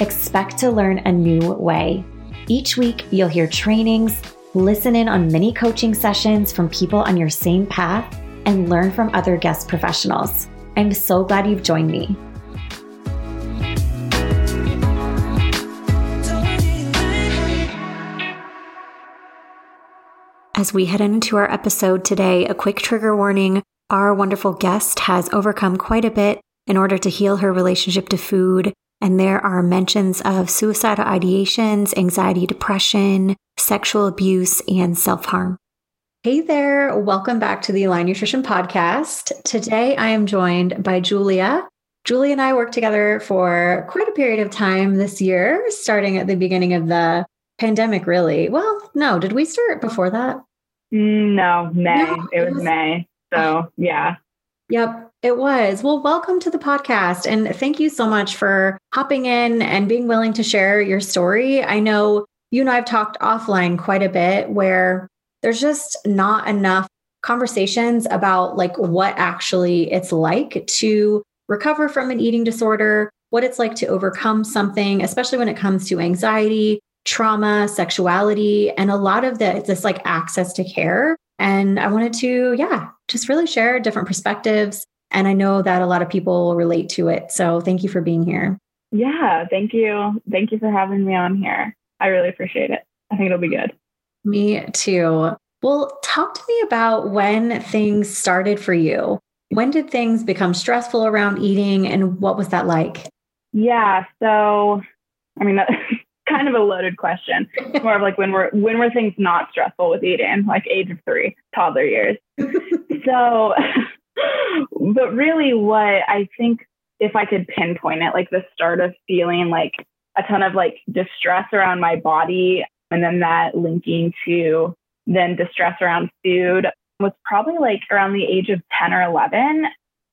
Expect to learn a new way. Each week, you'll hear trainings, listen in on mini coaching sessions from people on your same path, and learn from other guest professionals. I'm so glad you've joined me. As we head into our episode today, a quick trigger warning. Our wonderful guest has overcome quite a bit in order to heal her relationship to food and there are mentions of suicidal ideations, anxiety, depression, sexual abuse, and self harm. Hey there, welcome back to the Align Nutrition Podcast. Today I am joined by Julia. Julia and I worked together for quite a period of time this year, starting at the beginning of the pandemic, really. Well, no, did we start before that? No, May. No, it, was, it was May. So, yeah. Yep, it was. Well, welcome to the podcast. And thank you so much for hopping in and being willing to share your story. I know you and I have talked offline quite a bit where there's just not enough conversations about like what actually it's like to recover from an eating disorder, what it's like to overcome something, especially when it comes to anxiety, trauma, sexuality, and a lot of the this like access to care. And I wanted to, yeah, just really share different perspectives. And I know that a lot of people relate to it. So thank you for being here. Yeah, thank you. Thank you for having me on here. I really appreciate it. I think it'll be good. Me too. Well, talk to me about when things started for you. When did things become stressful around eating and what was that like? Yeah, so I mean, that's kind of a loaded question. It's more of like when we're when were things not stressful with eating, like age of three, toddler years. so, but really, what I think, if I could pinpoint it, like the start of feeling like a ton of like distress around my body, and then that linking to then distress around food was probably like around the age of 10 or 11.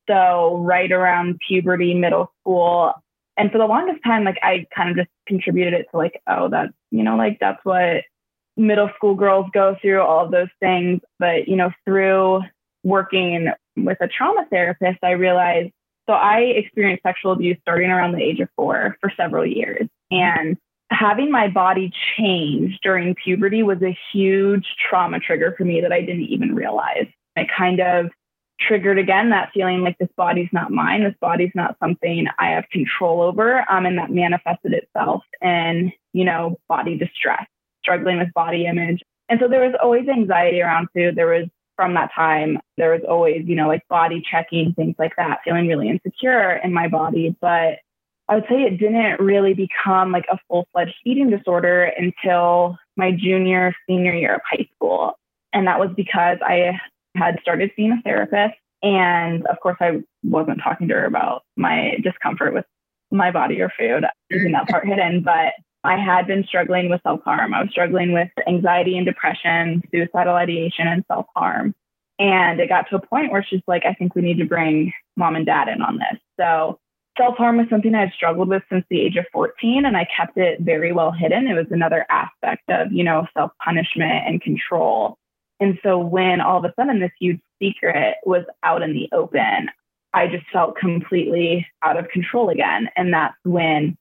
So, right around puberty, middle school, and for the longest time, like I kind of just contributed it to like, oh, that's, you know, like that's what middle school girls go through, all of those things. But, you know, through working with a trauma therapist, I realized so I experienced sexual abuse starting around the age of four for several years. And having my body change during puberty was a huge trauma trigger for me that I didn't even realize. It kind of triggered again that feeling like this body's not mine, this body's not something I have control over. Um, and that manifested itself in, you know, body distress, struggling with body image. And so there was always anxiety around food. There was from that time, there was always, you know, like body checking, things like that, feeling really insecure in my body. But I would say it didn't really become like a full fledged eating disorder until my junior, senior year of high school. And that was because I had started seeing a therapist. And of course, I wasn't talking to her about my discomfort with my body or food, keeping that part hidden. But I had been struggling with self harm. I was struggling with anxiety and depression, suicidal ideation, and self harm. And it got to a point where she's like, I think we need to bring mom and dad in on this. So self harm was something I had struggled with since the age of 14, and I kept it very well hidden. It was another aspect of, you know, self punishment and control and so when all of a sudden this huge secret was out in the open, I just felt completely out of control again. And that's when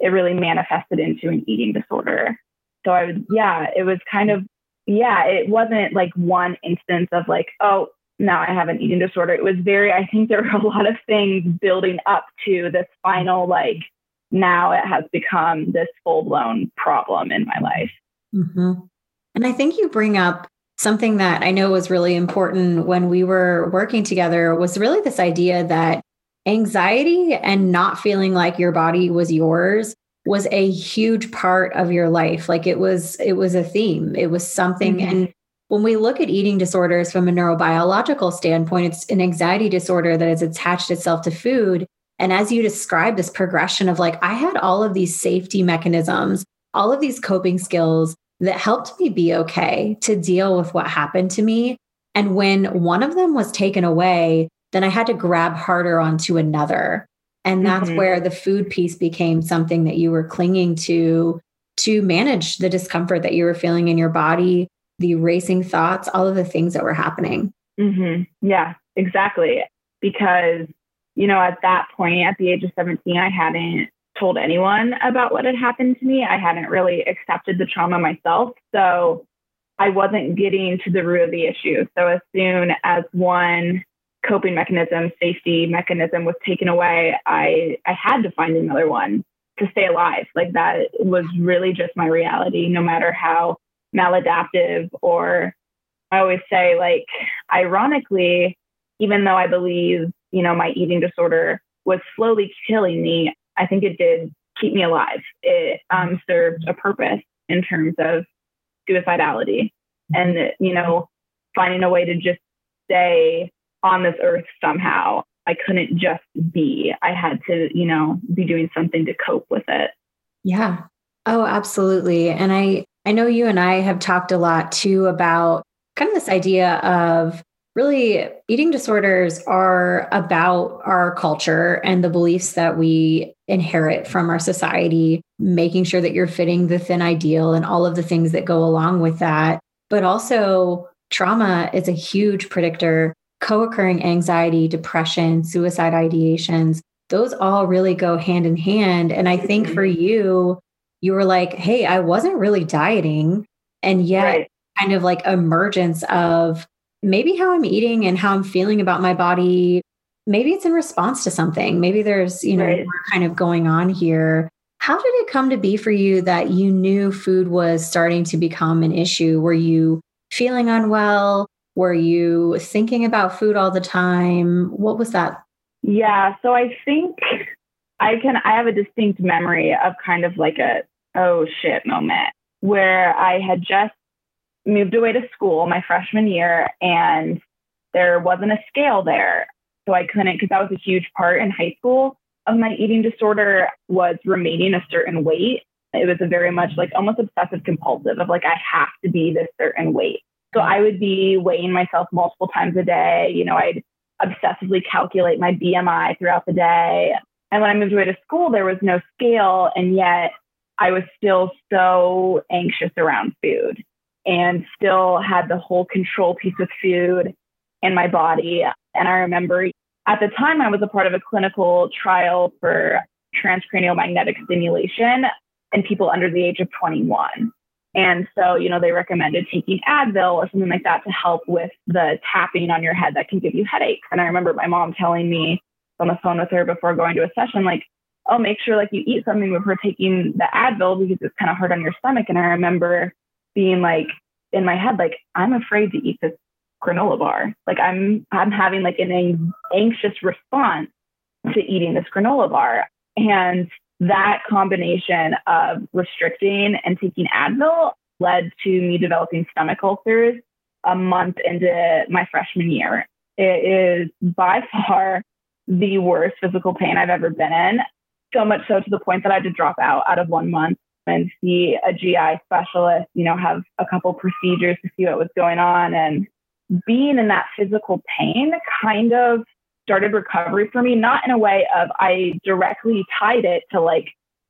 it really manifested into an eating disorder. So I was, yeah, it was kind of, yeah, it wasn't like one instance of like, oh, now I have an eating disorder. It was very, I think there were a lot of things building up to this final, like, now it has become this full blown problem in my life. Mm-hmm. And I think you bring up something that I know was really important when we were working together was really this idea that anxiety and not feeling like your body was yours was a huge part of your life like it was it was a theme it was something mm-hmm. and when we look at eating disorders from a neurobiological standpoint it's an anxiety disorder that has attached itself to food And as you describe this progression of like, I had all of these safety mechanisms, all of these coping skills that helped me be okay to deal with what happened to me. And when one of them was taken away, then I had to grab harder onto another. And that's mm-hmm. where the food piece became something that you were clinging to to manage the discomfort that you were feeling in your body, the racing thoughts, all of the things that were happening. Mm-hmm. Yeah, exactly. Because, you know, at that point, at the age of 17, I hadn't told anyone about what had happened to me. I hadn't really accepted the trauma myself. So I wasn't getting to the root of the issue. So as soon as one coping mechanism, safety mechanism was taken away, I, I had to find another one to stay alive. Like that was really just my reality, no matter how maladaptive or I always say, like, ironically, even though I believe, you know, my eating disorder was slowly killing me, I think it did keep me alive. It um, served a purpose in terms of suicidality and, you know, finding a way to just stay on this earth somehow. I couldn't just be. I had to, you know, be doing something to cope with it. Yeah. Oh, absolutely. And I I know you and I have talked a lot too about kind of this idea of really eating disorders are about our culture and the beliefs that we inherit from our society, making sure that you're fitting the thin ideal and all of the things that go along with that. But also, trauma is a huge predictor. Co occurring anxiety, depression, suicide ideations, those all really go hand in hand. And I think mm-hmm. for you, you were like, hey, I wasn't really dieting. And yet, right. kind of like emergence of maybe how I'm eating and how I'm feeling about my body. Maybe it's in response to something. Maybe there's, you know, right. kind of going on here. How did it come to be for you that you knew food was starting to become an issue? Were you feeling unwell? Were you thinking about food all the time? What was that? Yeah, so I think I can I have a distinct memory of kind of like a oh shit moment where I had just moved away to school my freshman year and there wasn't a scale there. So I couldn't, because that was a huge part in high school of my eating disorder was remaining a certain weight. It was a very much like almost obsessive compulsive of like, I have to be this certain weight. So I would be weighing myself multiple times a day. You know, I'd obsessively calculate my BMI throughout the day. And when I moved away to school, there was no scale. And yet I was still so anxious around food and still had the whole control piece with food in my body. And I remember at the time I was a part of a clinical trial for transcranial magnetic stimulation in people under the age of 21. And so, you know, they recommended taking Advil or something like that to help with the tapping on your head that can give you headaches. And I remember my mom telling me on the phone with her before going to a session, like, oh, make sure like you eat something before taking the Advil because it's kind of hard on your stomach. And I remember being like in my head, like, I'm afraid to eat this granola bar. Like I'm I'm having like an anxious response to eating this granola bar. And that combination of restricting and taking Advil led to me developing stomach ulcers a month into my freshman year. It is by far the worst physical pain I've ever been in. So much so to the point that I had to drop out out of one month and see a GI specialist, you know, have a couple procedures to see what was going on. And being in that physical pain kind of started recovery for me, not in a way of I directly tied it to like,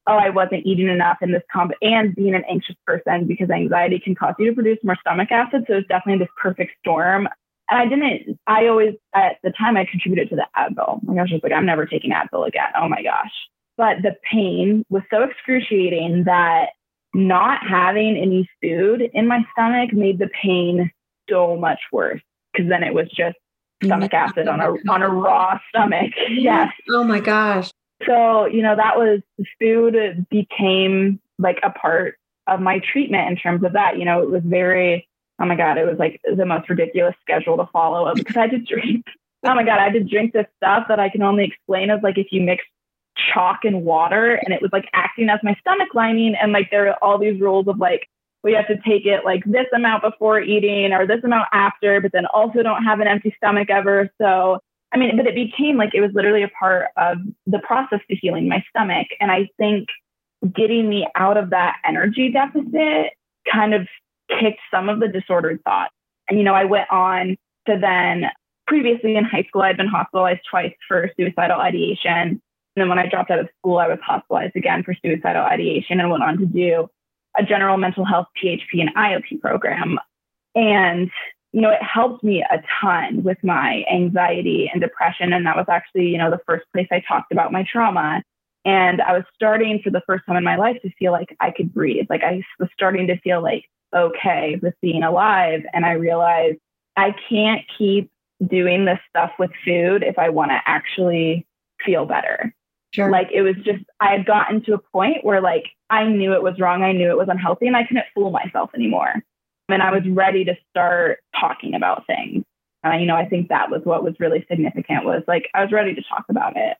oh, I wasn't eating enough in this comp and being an anxious person because anxiety can cause you to produce more stomach acid. So it's definitely this perfect storm. And I didn't, I always, at the time, I contributed to the Advil. Like I was like, I'm never taking Advil again. Oh my gosh. But the pain was so excruciating that not having any food in my stomach made the pain so much worse because then it was just stomach acid on a on a raw stomach. Yes. Oh my gosh. So, you know, that was food became like a part of my treatment in terms of that. You know, it was very, oh my God, it was like the most ridiculous schedule to follow because I had to drink. Oh my God, I had to drink this stuff that I can only explain as like if you mix chalk and water and it was like acting as my stomach lining and like there are all these rules of like we have to take it like this amount before eating or this amount after but then also don't have an empty stomach ever so I mean, but it became like it was literally a part of the process to healing my stomach. And I think getting me out of that energy deficit kind of kicked some of the disordered thoughts. And, you know, I went on to then previously in high school, I'd been hospitalized twice for suicidal ideation. And then when I dropped out of school, I was hospitalized again for suicidal ideation and went on to do a general mental health PHP and IOP program. And, you know, it helped me a ton with my anxiety and depression. And that was actually, you know, the first place I talked about my trauma. And I was starting for the first time in my life to feel like I could breathe. Like I was starting to feel like okay with being alive. And I realized I can't keep doing this stuff with food if I want to actually feel better. Sure. Like it was just, I had gotten to a point where like I knew it was wrong. I knew it was unhealthy and I couldn't fool myself anymore. And I was ready to start talking about things. Uh, you know, I think that was what was really significant was like I was ready to talk about it.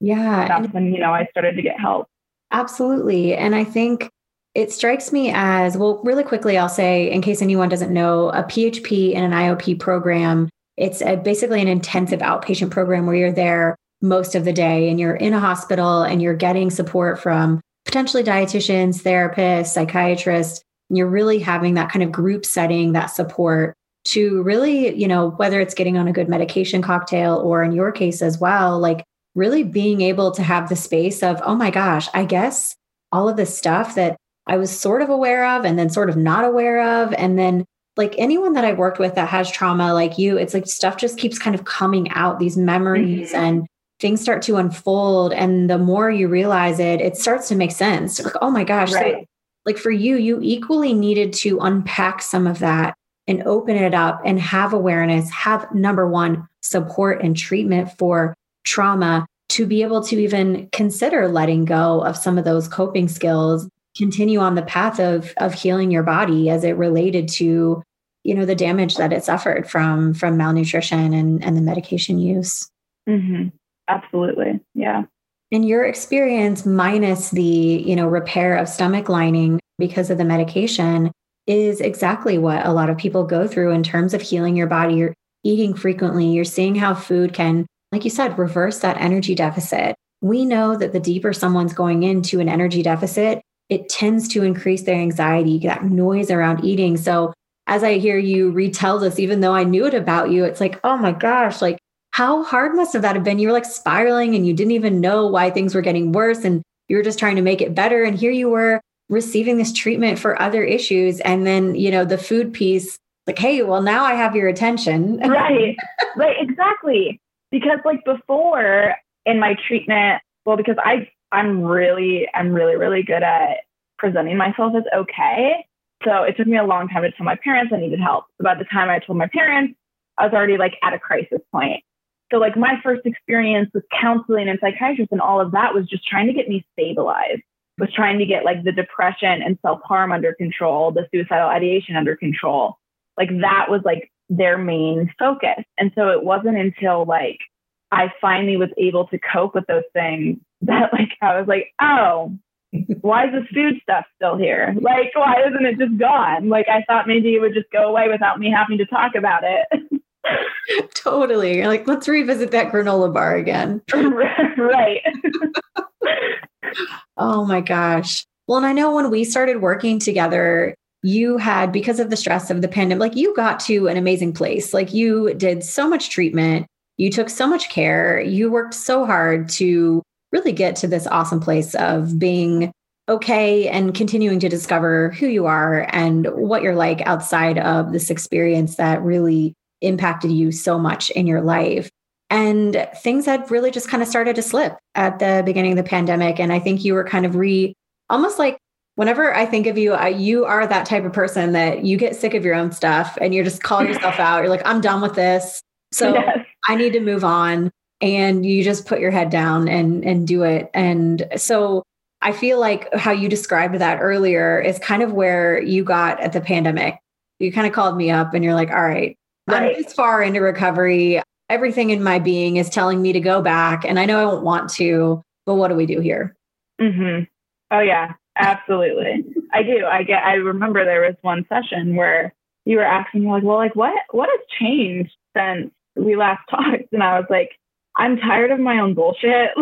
Yeah. That's when, you know, I started to get help. Absolutely. And I think it strikes me as well, really quickly, I'll say, in case anyone doesn't know, a PHP and an IOP program, it's a, basically an intensive outpatient program where you're there most of the day and you're in a hospital and you're getting support from potentially dietitians, therapists, psychiatrists. And you're really having that kind of group setting, that support to really, you know, whether it's getting on a good medication cocktail or in your case as well, like really being able to have the space of, oh my gosh, I guess all of this stuff that I was sort of aware of and then sort of not aware of. And then, like anyone that I've worked with that has trauma, like you, it's like stuff just keeps kind of coming out, these memories mm-hmm. and things start to unfold. And the more you realize it, it starts to make sense. Like, oh my gosh. Right. So, like for you, you equally needed to unpack some of that and open it up and have awareness, have number one, support and treatment for trauma to be able to even consider letting go of some of those coping skills continue on the path of of healing your body as it related to you know the damage that it suffered from from malnutrition and and the medication use mm-hmm. Absolutely. Yeah. In your experience minus the you know repair of stomach lining because of the medication is exactly what a lot of people go through in terms of healing your body. You're eating frequently. You're seeing how food can like you said reverse that energy deficit. We know that the deeper someone's going into an energy deficit it tends to increase their anxiety, that noise around eating. So as I hear you retell this, even though I knew it about you, it's like, oh my gosh, like how hard must have that have been? You were like spiraling and you didn't even know why things were getting worse and you were just trying to make it better. And here you were receiving this treatment for other issues. And then, you know, the food piece, like, hey, well, now I have your attention. right. Right. Exactly. Because like before in my treatment, well, because I I'm really, I'm really, really good at presenting myself as okay. So it took me a long time to tell my parents I needed help. So by the time I told my parents, I was already like at a crisis point. So like my first experience with counseling and psychiatrists and all of that was just trying to get me stabilized, was trying to get like the depression and self-harm under control, the suicidal ideation under control. Like that was like their main focus. And so it wasn't until like I finally was able to cope with those things that like I was like, oh, why is this food stuff still here? Like, why isn't it just gone? Like, I thought maybe it would just go away without me having to talk about it. totally. You're like, let's revisit that granola bar again. right. oh my gosh. Well, and I know when we started working together, you had, because of the stress of the pandemic, like you got to an amazing place. Like you did so much treatment, you took so much care, you worked so hard to really get to this awesome place of being okay and continuing to discover who you are and what you're like outside of this experience that really impacted you so much in your life. And things had really just kind of started to slip at the beginning of the pandemic. And I think you were kind of re almost like whenever I think of you, I, you are that type of person that you get sick of your own stuff and you're just calling yourself out. You're like, I'm done with this. So yes. I need to move on and you just put your head down and and do it and so i feel like how you described that earlier is kind of where you got at the pandemic you kind of called me up and you're like all right, right. i'm this far into recovery everything in my being is telling me to go back and i know i won't want to but what do we do here mm-hmm. oh yeah absolutely i do i get i remember there was one session where you were asking me like well like what what has changed since we last talked and I was like, I'm tired of my own bullshit.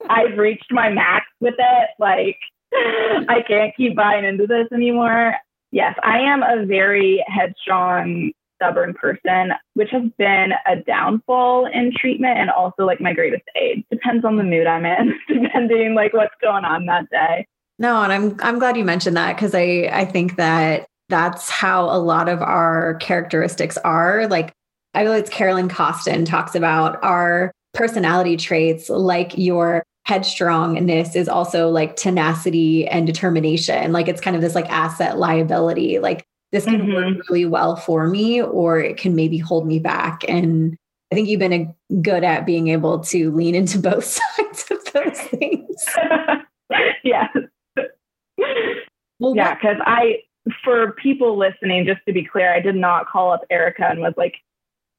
Like I've reached my max with it. Like I can't keep buying into this anymore. Yes, I am a very headstrong, stubborn person, which has been a downfall in treatment and also like my greatest aid. Depends on the mood I'm in, depending like what's going on that day. No, and I'm I'm glad you mentioned that because I I think that that's how a lot of our characteristics are. Like I believe it's Carolyn Costin talks about our personality traits like your headstrongness is also like tenacity and determination. Like it's kind of this like asset liability. Like this can mm-hmm. work really well for me, or it can maybe hold me back. And I think you've been a, good at being able to lean into both sides of those things. yes. Well, yeah, because I, for people listening, just to be clear, I did not call up Erica and was like,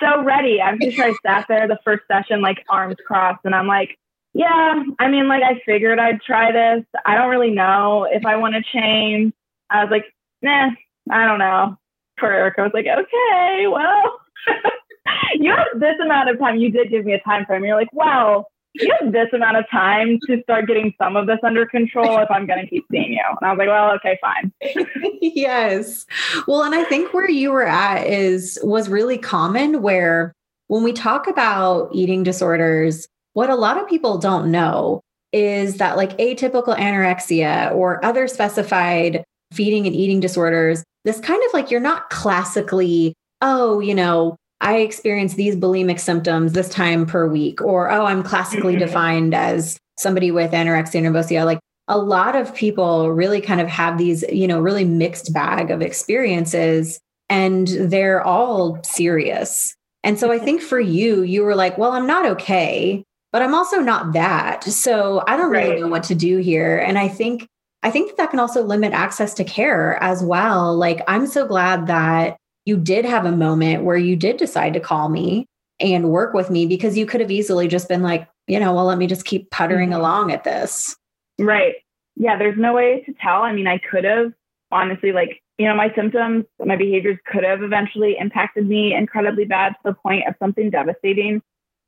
so ready. I'm just I sat there the first session, like arms crossed, and I'm like, yeah, I mean, like I figured I'd try this. I don't really know if I want to change. I was like, nah, I don't know. For Erica, I was like, okay, well, you have this amount of time. You did give me a time frame. You're like, wow, you have this amount of time to start getting some of this under control if I'm going to keep seeing you. And I was like, well, okay, fine. yes. Well, and I think where you were at is was really common where when we talk about eating disorders, what a lot of people don't know is that like atypical anorexia or other specified feeding and eating disorders, this kind of like you're not classically, oh, you know, I experience these bulimic symptoms this time per week, or oh, I'm classically mm-hmm. defined as somebody with anorexia nervosa. Like a lot of people really kind of have these, you know, really mixed bag of experiences and they're all serious. And so I think for you, you were like, well, I'm not okay but I'm also not that. So I don't really right. know what to do here. And I think I think that, that can also limit access to care as well. Like I'm so glad that you did have a moment where you did decide to call me and work with me because you could have easily just been like, you know, well, let me just keep puttering mm-hmm. along at this. Right. Yeah, there's no way to tell. I mean, I could have honestly like you know, my symptoms, my behaviors could have eventually impacted me incredibly bad to the point of something devastating.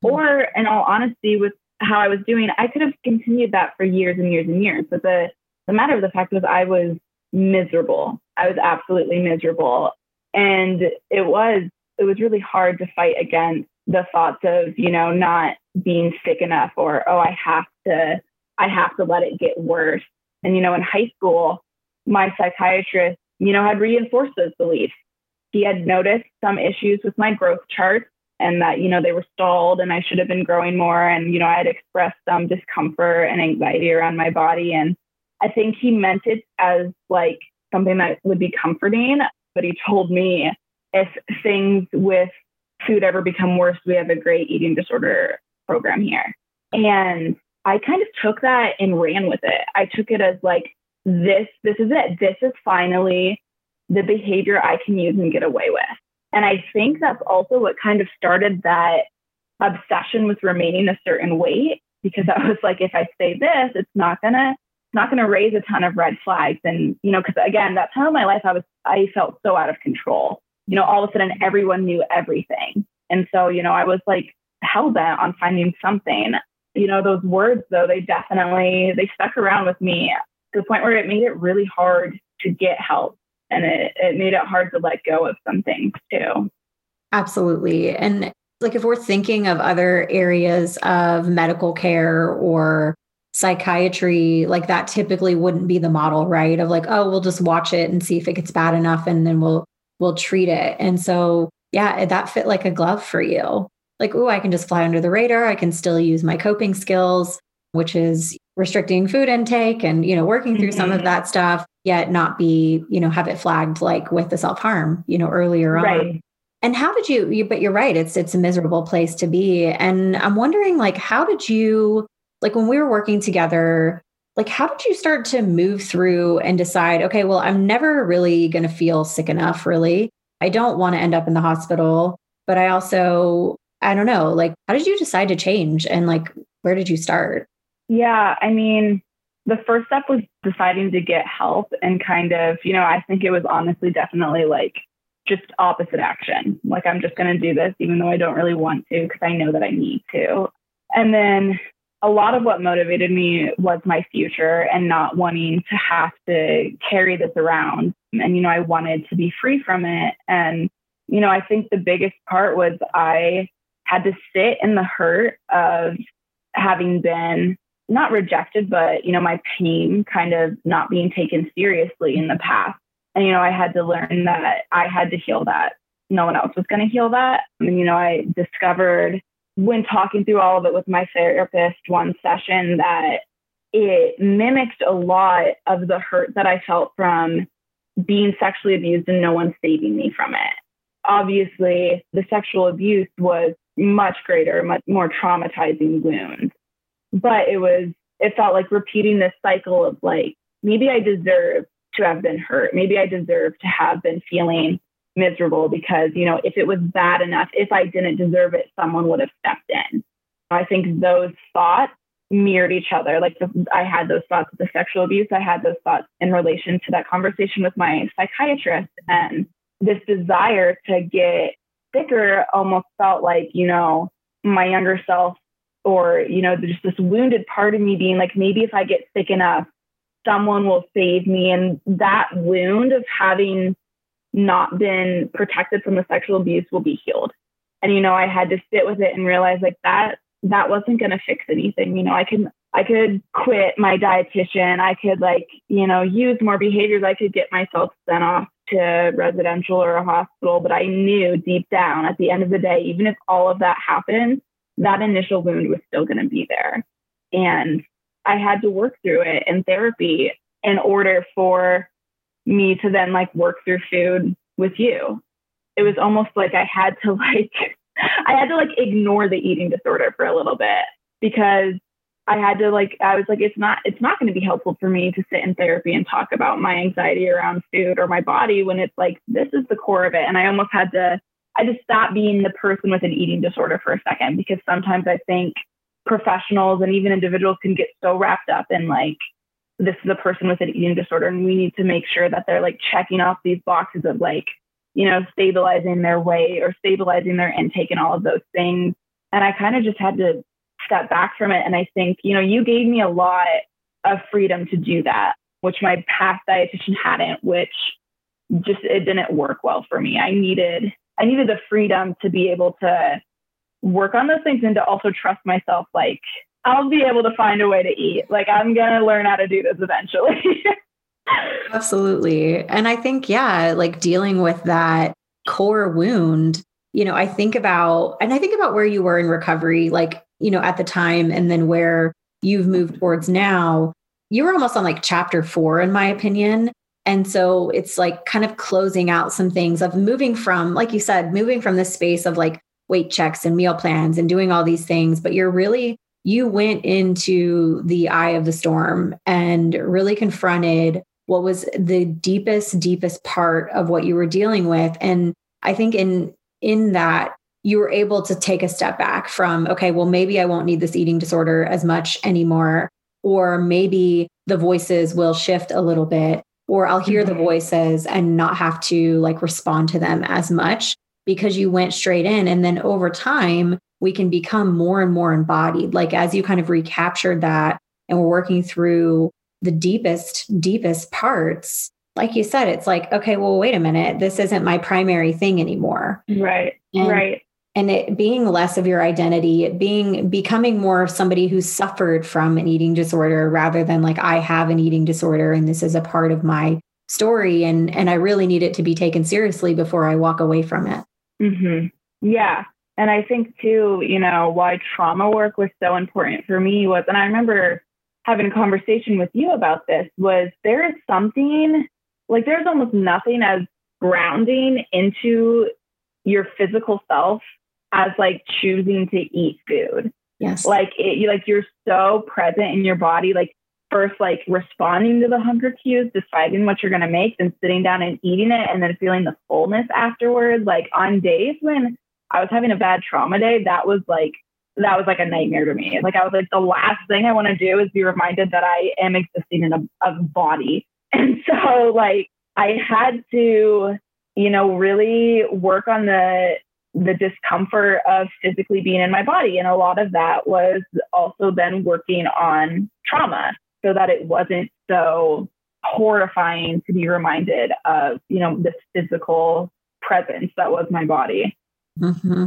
Mm-hmm. Or, in all honesty, with how I was doing, I could have continued that for years and years and years. But the, the matter of the fact was, I was miserable. I was absolutely miserable. And it was, it was really hard to fight against the thoughts of, you know, not being sick enough or, oh, I have to, I have to let it get worse. And, you know, in high school, my psychiatrist, you know, had reinforced those beliefs. He had noticed some issues with my growth charts and that you know they were stalled and I should have been growing more. And you know I had expressed some discomfort and anxiety around my body. And I think he meant it as like something that would be comforting but he told me if things with food ever become worse we have a great eating disorder program here. And I kind of took that and ran with it. I took it as like this this is it. This is finally the behavior I can use and get away with and I think that's also what kind of started that obsession with remaining a certain weight because I was like, if I say this, it's not gonna not gonna raise a ton of red flags. And you know, because again, that time of my life I was I felt so out of control. You know, all of a sudden everyone knew everything. And so, you know, I was like hell bent on finding something. You know, those words though, they definitely they stuck around with me to the point where it made it really hard to get help and it, it made it hard to let go of some things too. Absolutely. And like if we're thinking of other areas of medical care or psychiatry, like that typically wouldn't be the model, right? Of like, oh, we'll just watch it and see if it gets bad enough and then we'll we'll treat it. And so yeah, that fit like a glove for you. Like, oh, I can just fly under the radar. I can still use my coping skills, which is restricting food intake and, you know, working through mm-hmm. some of mm-hmm. that stuff yet not be, you know, have it flagged like with the self harm, you know, earlier on. right. And how did you, you, but you're right, it's, it's a miserable place to be. And I'm wondering, like, how did you, like, when we were working together, like, how did you start to move through and decide, okay, well, I'm never really going to feel sick enough, really. I don't want to end up in the hospital, but I also, I don't know, like, how did you decide to change and like, where did you start? Yeah, I mean, the first step was deciding to get help and kind of, you know, I think it was honestly definitely like just opposite action. Like I'm just going to do this even though I don't really want to because I know that I need to. And then a lot of what motivated me was my future and not wanting to have to carry this around. And, you know, I wanted to be free from it. And, you know, I think the biggest part was I had to sit in the hurt of having been not rejected, but, you know, my pain kind of not being taken seriously in the past. And, you know, I had to learn that I had to heal that. No one else was going to heal that. And, you know, I discovered when talking through all of it with my therapist one session that it mimicked a lot of the hurt that I felt from being sexually abused and no one saving me from it. Obviously, the sexual abuse was much greater, much more traumatizing wounds. But it was, it felt like repeating this cycle of like, maybe I deserve to have been hurt. Maybe I deserve to have been feeling miserable because, you know, if it was bad enough, if I didn't deserve it, someone would have stepped in. I think those thoughts mirrored each other. Like the, I had those thoughts with the sexual abuse, I had those thoughts in relation to that conversation with my psychiatrist. And this desire to get thicker almost felt like, you know, my younger self or, you know, just this wounded part of me being like, maybe if I get sick enough, someone will save me. And that wound of having not been protected from the sexual abuse will be healed. And, you know, I had to sit with it and realize like that, that wasn't going to fix anything. You know, I could, I could quit my dietitian. I could like, you know, use more behaviors. I could get myself sent off to residential or a hospital. But I knew deep down at the end of the day, even if all of that happened, that initial wound was still going to be there. And I had to work through it in therapy in order for me to then like work through food with you. It was almost like I had to like I had to like ignore the eating disorder for a little bit because I had to like I was like it's not it's not going to be helpful for me to sit in therapy and talk about my anxiety around food or my body when it's like this is the core of it and I almost had to I just stopped being the person with an eating disorder for a second because sometimes I think professionals and even individuals can get so wrapped up in like this is a person with an eating disorder and we need to make sure that they're like checking off these boxes of like you know stabilizing their weight or stabilizing their intake and all of those things. And i kind of just had to step back from it. And i think you know you gave me a lot of freedom to do that which my past dietitian hadn't which just it didn't work well for me. I needed i needed the freedom to be able to work on those things and to also trust myself like I'll be able to find a way to eat. Like I'm going to learn how to do this eventually. Absolutely. And I think, yeah, like dealing with that core wound, you know, I think about, and I think about where you were in recovery, like, you know, at the time, and then where you've moved towards now. You were almost on like chapter four, in my opinion. And so it's like kind of closing out some things of moving from, like you said, moving from this space of like weight checks and meal plans and doing all these things, but you're really you went into the eye of the storm and really confronted what was the deepest deepest part of what you were dealing with. And i think in in that you were able to take a step back from okay well maybe i won't need this eating disorder as much anymore or maybe the voices will shift a little bit or i'll hear the mm-hmm. voices and not have to like respond to them as much because you went straight in and then over time we can become more and more embodied. Like as you kind of recaptured that and we're working through the deepest, deepest parts, like you said, it's like, okay, well, wait a minute, this isn't my primary thing anymore. Right. And, right. And it being less of your identity, it being becoming more of somebody who's suffered from an eating disorder rather than like I have an eating disorder and this is a part of my story and and I really need it to be taken seriously before I walk away from it. Mm-hmm. Yeah, and I think too, you know, why trauma work was so important for me was, and I remember having a conversation with you about this, was there is something like there's almost nothing as grounding into your physical self as like choosing to eat food. Yes. Like it, you like you're so present in your body, like first like responding to the hunger cues, deciding what you're gonna make, then sitting down and eating it and then feeling the fullness afterwards. Like on days when I was having a bad trauma day, that was like that was like a nightmare to me. Like I was like, the last thing I want to do is be reminded that I am existing in a, a body. And so like I had to you know, really work on the the discomfort of physically being in my body. And a lot of that was also then working on trauma so that it wasn't so horrifying to be reminded of, you know, this physical presence that was my body. Mm-hmm.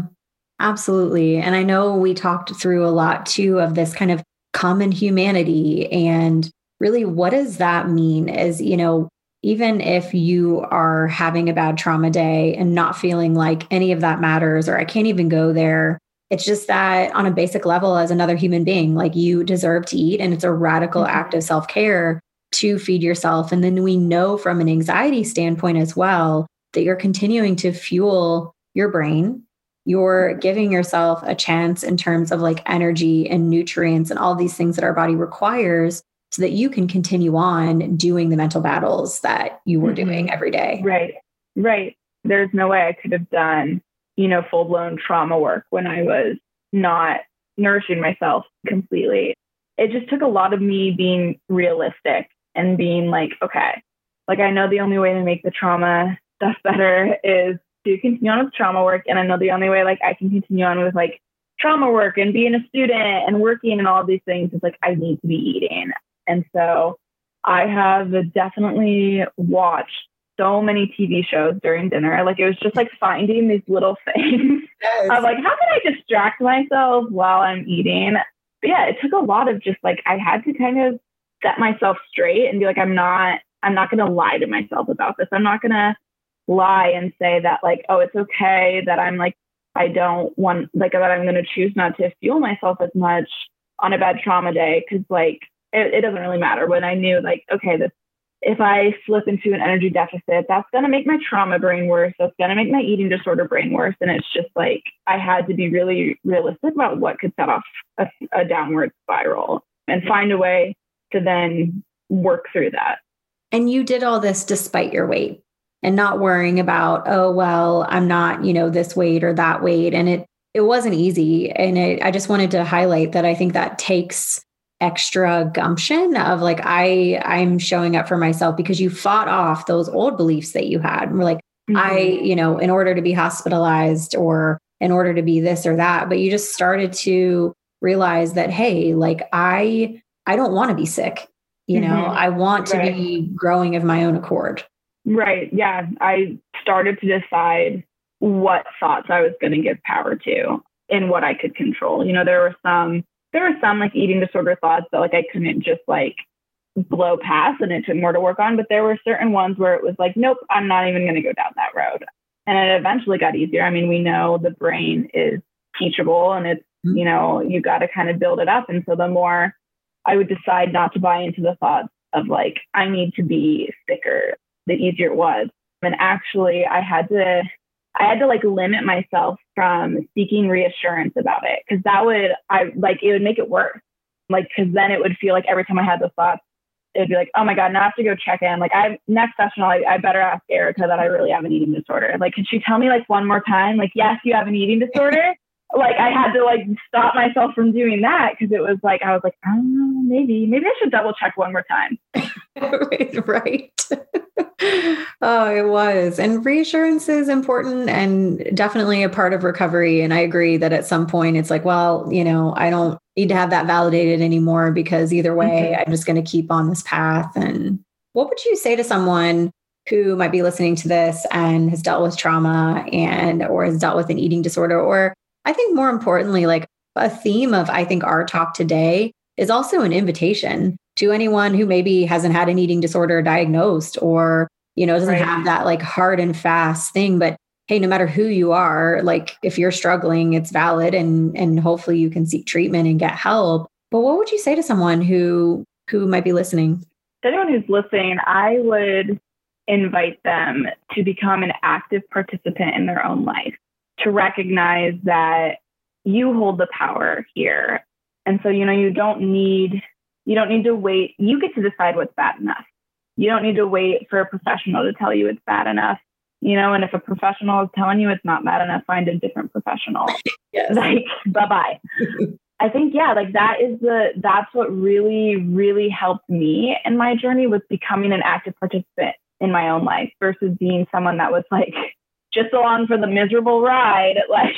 Absolutely. And I know we talked through a lot too of this kind of common humanity and really what does that mean as, you know, even if you are having a bad trauma day and not feeling like any of that matters or I can't even go there, it's just that on a basic level, as another human being, like you deserve to eat. And it's a radical mm-hmm. act of self care to feed yourself. And then we know from an anxiety standpoint as well that you're continuing to fuel your brain. You're giving yourself a chance in terms of like energy and nutrients and all these things that our body requires so that you can continue on doing the mental battles that you were mm-hmm. doing every day. Right. Right. There's no way I could have done, you know, full blown trauma work when I was not nourishing myself completely. It just took a lot of me being realistic and being like, okay, like I know the only way to make the trauma stuff better is to continue on with trauma work. And I know the only way like I can continue on with like trauma work and being a student and working and all these things is like I need to be eating. And so I have definitely watched so many TV shows during dinner. Like it was just like finding these little things yes. of like, how can I distract myself while I'm eating? But yeah, it took a lot of just like, I had to kind of set myself straight and be like, I'm not, I'm not going to lie to myself about this. I'm not going to lie and say that like, oh, it's okay that I'm like, I don't want, like, that I'm going to choose not to fuel myself as much on a bad trauma day. Cause like, it, it doesn't really matter. When I knew like, okay, this if I slip into an energy deficit, that's going to make my trauma brain worse. That's going to make my eating disorder brain worse. And it's just like I had to be really realistic about what could set off a, a downward spiral and find a way to then work through that. And you did all this despite your weight and not worrying about, oh, well, I'm not, you know, this weight or that weight. And it, it wasn't easy. And it, I just wanted to highlight that I think that takes extra gumption of like i i'm showing up for myself because you fought off those old beliefs that you had and we're like mm-hmm. i you know in order to be hospitalized or in order to be this or that but you just started to realize that hey like i i don't want to be sick you know mm-hmm. i want to right. be growing of my own accord right yeah i started to decide what thoughts i was going to give power to and what i could control you know there were some there were some like eating disorder thoughts that like I couldn't just like blow past and it took more to work on. But there were certain ones where it was like, nope, I'm not even going to go down that road. And it eventually got easier. I mean, we know the brain is teachable and it's, mm-hmm. you know, you got to kind of build it up. And so the more I would decide not to buy into the thoughts of like, I need to be sicker, the easier it was. And actually, I had to I had to like limit myself from seeking reassurance about it because that would I like it would make it worse. Like because then it would feel like every time I had those thoughts, it'd be like, oh my god, now I have to go check in. Like I next session, I, I better ask Erica that I really have an eating disorder. Like, can she tell me like one more time? Like, yes, you have an eating disorder. Like I had to like stop myself from doing that because it was like I was like, oh, maybe maybe I should double check one more time. right. oh, it was. And reassurance is important and definitely a part of recovery. And I agree that at some point it's like, well, you know, I don't need to have that validated anymore because either way, mm-hmm. I'm just going to keep on this path. And what would you say to someone who might be listening to this and has dealt with trauma and or has dealt with an eating disorder or I think more importantly, like a theme of, I think, our talk today is also an invitation to anyone who maybe hasn't had an eating disorder diagnosed or, you know, doesn't right. have that like hard and fast thing. But hey, no matter who you are, like if you're struggling, it's valid and and hopefully you can seek treatment and get help. But what would you say to someone who who might be listening? To anyone who's listening, I would invite them to become an active participant in their own life to recognize that you hold the power here. And so, you know, you don't need you don't need to wait. You get to decide what's bad enough. You don't need to wait for a professional to tell you it's bad enough. You know, and if a professional is telling you it's not bad enough, find a different professional. yes. Like, bye-bye. I think, yeah, like that is the that's what really, really helped me in my journey with becoming an active participant in my own life versus being someone that was like just along for the miserable ride, like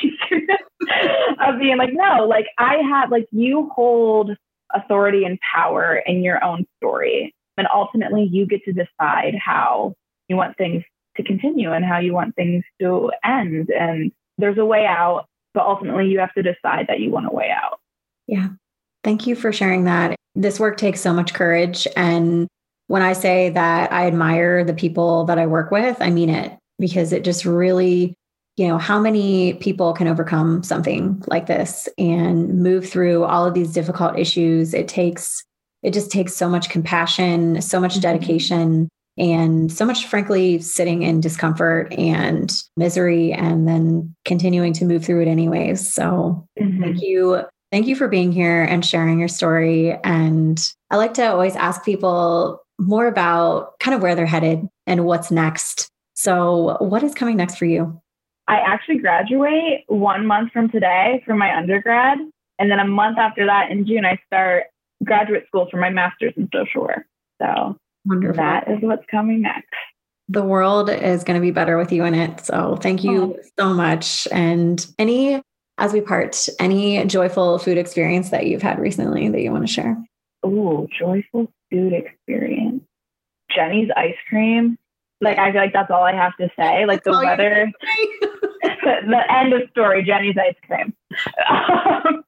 of being like, no, like I have, like you hold authority and power in your own story. And ultimately, you get to decide how you want things to continue and how you want things to end. And there's a way out, but ultimately, you have to decide that you want a way out. Yeah. Thank you for sharing that. This work takes so much courage. And when I say that I admire the people that I work with, I mean it because it just really, you know, how many people can overcome something like this and move through all of these difficult issues? It takes, it just takes so much compassion, so much mm-hmm. dedication, and so much, frankly, sitting in discomfort and misery and then continuing to move through it anyways. So mm-hmm. thank you. Thank you for being here and sharing your story. And I like to always ask people more about kind of where they're headed and what's next. So, what is coming next for you? I actually graduate one month from today for my undergrad. And then a month after that, in June, I start graduate school for my master's in social work. So, Wonderful. that is what's coming next. The world is going to be better with you in it. So, thank you oh. so much. And any, as we part, any joyful food experience that you've had recently that you want to share? Oh, joyful food experience. Jeni's ice cream like I feel like that's all I have to say. Like the weather, the end of story. Jeni's ice cream. Um,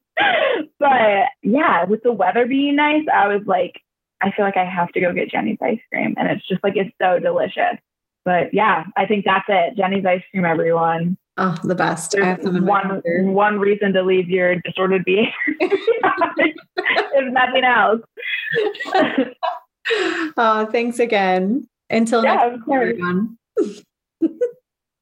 but yeah, with the weather being nice, I was like, I feel like I have to go get Jeni's ice cream, and it's just like it's so delicious. But yeah, I think that's it. Jeni's ice cream, everyone. Oh, the best. one one reason to leave your disordered behavior, if nothing else. oh, thanks again. Until yeah, next time, everyone.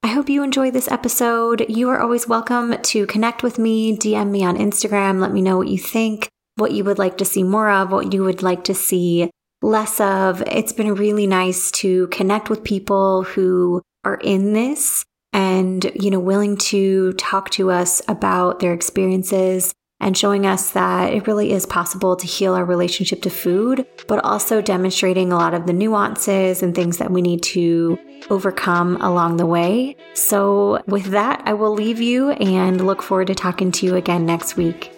I hope you enjoyed this episode. You are always welcome to connect with me, DM me on Instagram, let me know what you think, what you would like to see more of, what you would like to see less of. It's been really nice to connect with people who are in this and, you know, willing to talk to us about their experiences and showing us that it really is possible to heal our relationship to food, but also demonstrating a lot of the nuances and things that we need to overcome along the way. So, with that, I will leave you and look forward to talking to you again next week.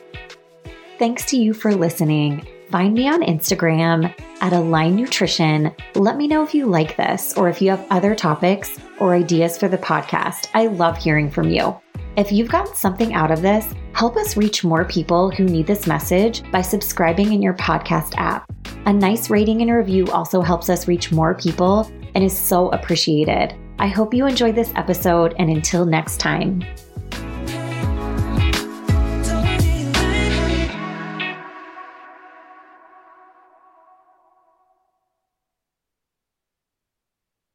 Thanks to you for listening. Find me on Instagram at Align Nutrition. Let me know if you like this or if you have other topics or ideas for the podcast. I love hearing from you. If you've gotten something out of this, help us reach more people who need this message by subscribing in your podcast app. A nice rating and review also helps us reach more people and is so appreciated. I hope you enjoyed this episode, and until next time.